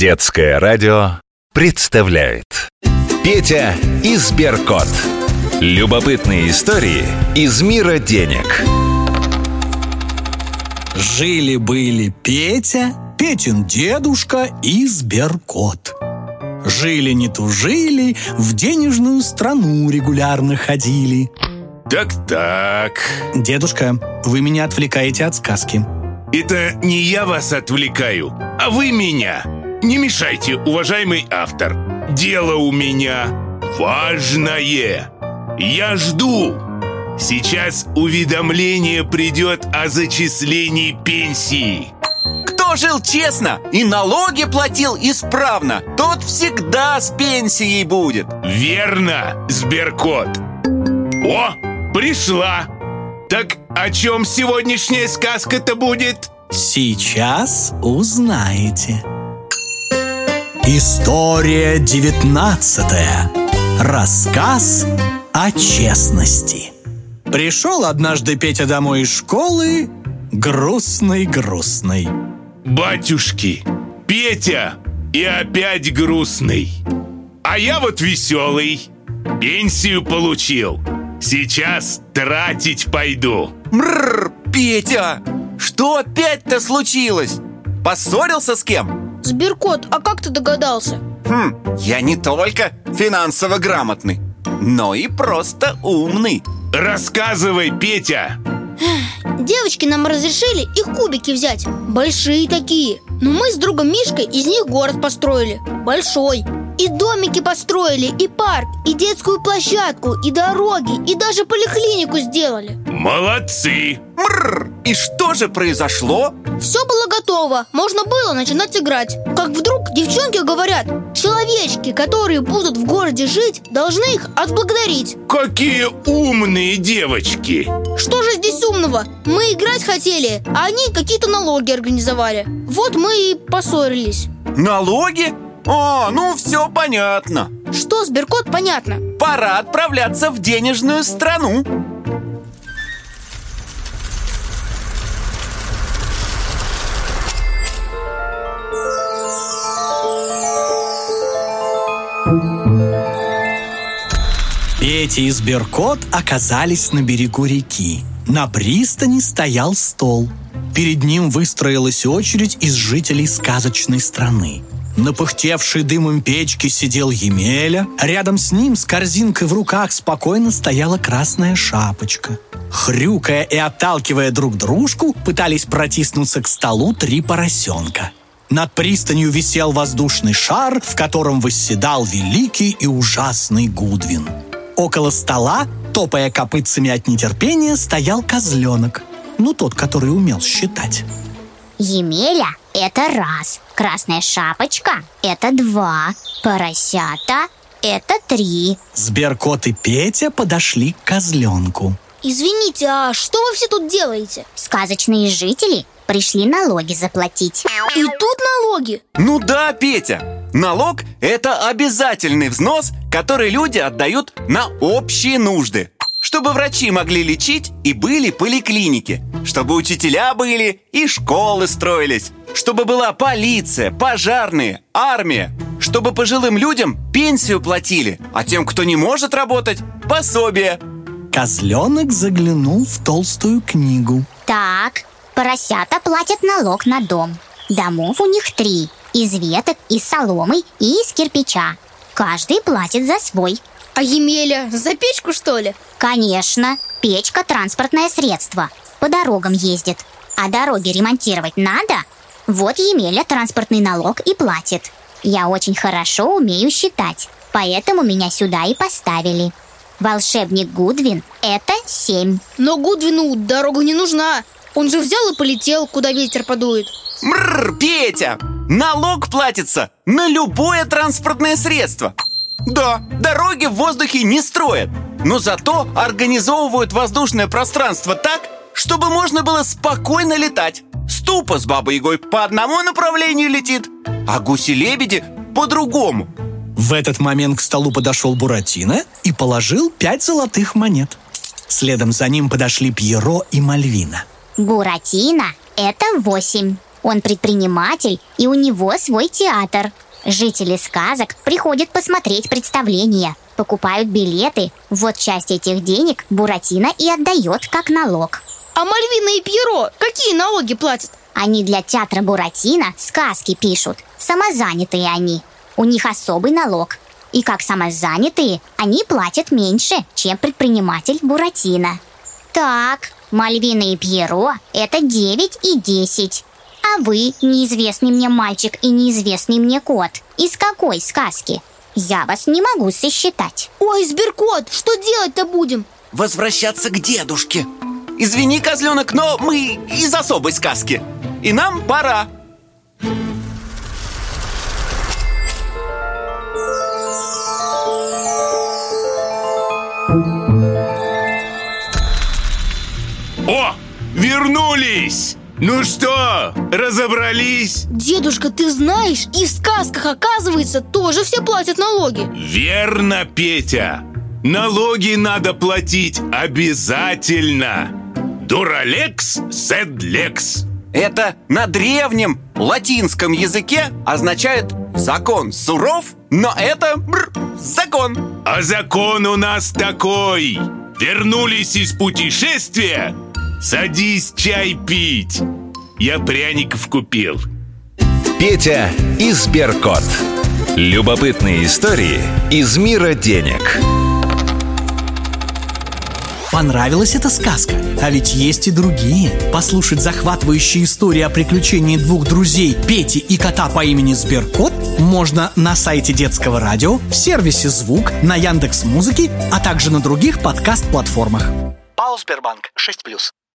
Детское радио представляет Петя и Сберкот. Любопытные истории из мира денег. Жили-были Петя, Петин дедушка и Сберкот. Жили не тужили, в денежную страну регулярно ходили. Так-так. Дедушка, вы меня отвлекаете от сказки. Это не я вас отвлекаю, а вы меня. Не мешайте, уважаемый автор. Дело у меня важное. Я жду. Сейчас уведомление придет о зачислении пенсии. Кто жил честно и налоги платил исправно, тот всегда с пенсией будет. Верно, Сберкот. О, пришла. Так о чем сегодняшняя сказка-то будет? Сейчас узнаете. История девятнадцатая. Рассказ о честности. Пришел однажды Петя домой из школы грустный-грустный. Батюшки, Петя и опять грустный. А я вот веселый. Пенсию получил. Сейчас тратить пойду. Мрр, Петя! Что опять-то случилось? Поссорился с кем? Сберкот, а как ты догадался? Хм, я не только финансово грамотный, но и просто умный. Рассказывай, Петя. Девочки нам разрешили их кубики взять Большие такие Но мы с другом Мишкой из них город построили Большой И домики построили, и парк, и детскую площадку, и дороги, и даже поликлинику сделали Молодцы! Мрр, и что же произошло? Все было готово, можно было начинать играть Как вдруг девчонки говорят Человечки, которые будут в городе жить, должны их отблагодарить Какие умные девочки! Что же здесь умного? Мы играть хотели, а они какие-то налоги организовали Вот мы и поссорились Налоги? А, ну все понятно. Что, Сберкот, понятно Пора отправляться в денежную страну. Петя и Сберкот оказались на берегу реки. На пристани стоял стол. Перед ним выстроилась очередь из жителей сказочной страны. На пыхтевшей дымом печке сидел Емеля. Рядом с ним с корзинкой в руках спокойно стояла красная шапочка. Хрюкая и отталкивая друг дружку, пытались протиснуться к столу три поросенка. Над пристанью висел воздушный шар, в котором восседал великий и ужасный Гудвин. Около стола, топая копытцами от нетерпения, стоял козленок. Ну, тот, который умел считать. Емеля – это раз. Красная шапочка – это два. Поросята – это три. Сберкот и Петя подошли к козленку. Извините, а что вы все тут делаете? Сказочные жители пришли налоги заплатить. И тут налоги? Ну да, Петя. Налог – это обязательный взнос, который люди отдают на общие нужды. Чтобы врачи могли лечить и были поликлиники. Чтобы учителя были и школы строились. Чтобы была полиция, пожарные, армия. Чтобы пожилым людям пенсию платили, а тем, кто не может работать, пособие. Козленок заглянул в толстую книгу. Так, поросята платят налог на дом. Домов у них три. Из веток, из соломы и из кирпича. Каждый платит за свой. А Емеля за печку, что ли? Конечно, печка – транспортное средство. По дорогам ездит. А дороги ремонтировать надо? Вот Емеля транспортный налог и платит. Я очень хорошо умею считать, поэтому меня сюда и поставили. Волшебник Гудвин – это семь. Но Гудвину дорога не нужна Он же взял и полетел, куда ветер подует Мрр, Петя! Налог платится на любое транспортное средство. Да, дороги в воздухе не строят, но зато организовывают воздушное пространство так, чтобы можно было спокойно летать. Ступа с Бабой Ягой по одному направлению летит, а гуси-лебеди по другому. В этот момент к столу подошел Буратино и положил пять золотых монет. Следом за ним подошли Пьеро и Мальвина. Буратино – это восемь. Он предприниматель, и у него свой театр. Жители сказок приходят посмотреть представление, покупают билеты. Вот часть этих денег Буратино и отдает как налог. А Мальвина и Пьеро какие налоги платят? Они для театра Буратино сказки пишут. Самозанятые они. У них особый налог. И как самозанятые, они платят меньше, чем предприниматель Буратино. Так, Мальвина и Пьеро – это 9 и 10. А вы, неизвестный мне мальчик и неизвестный мне кот, из какой сказки? Я вас не могу сосчитать. Ой, Сберкот, что делать-то будем? Возвращаться к дедушке Извини, козленок, но мы из особой сказки И нам пора О, вернулись! Ну что, разобрались? Дедушка, ты знаешь, и в сказках, оказывается, тоже все платят налоги. Верно, Петя. Налоги надо платить обязательно. Дуралекс, седлекс Это на древнем латинском языке означает «закон суров», но это бр, закон. А закон у нас такой. Вернулись из путешествия Садись чай пить Я пряников купил Петя и Сберкот. Любопытные истории из мира денег. Понравилась эта сказка? А ведь есть и другие. Послушать захватывающие истории о приключении двух друзей Пети и кота по имени Сберкот можно на сайте детского радио, в сервисе «Звук», на Яндекс Музыке, а также на других подкаст-платформах. ПАО «Сбербанк» 6+.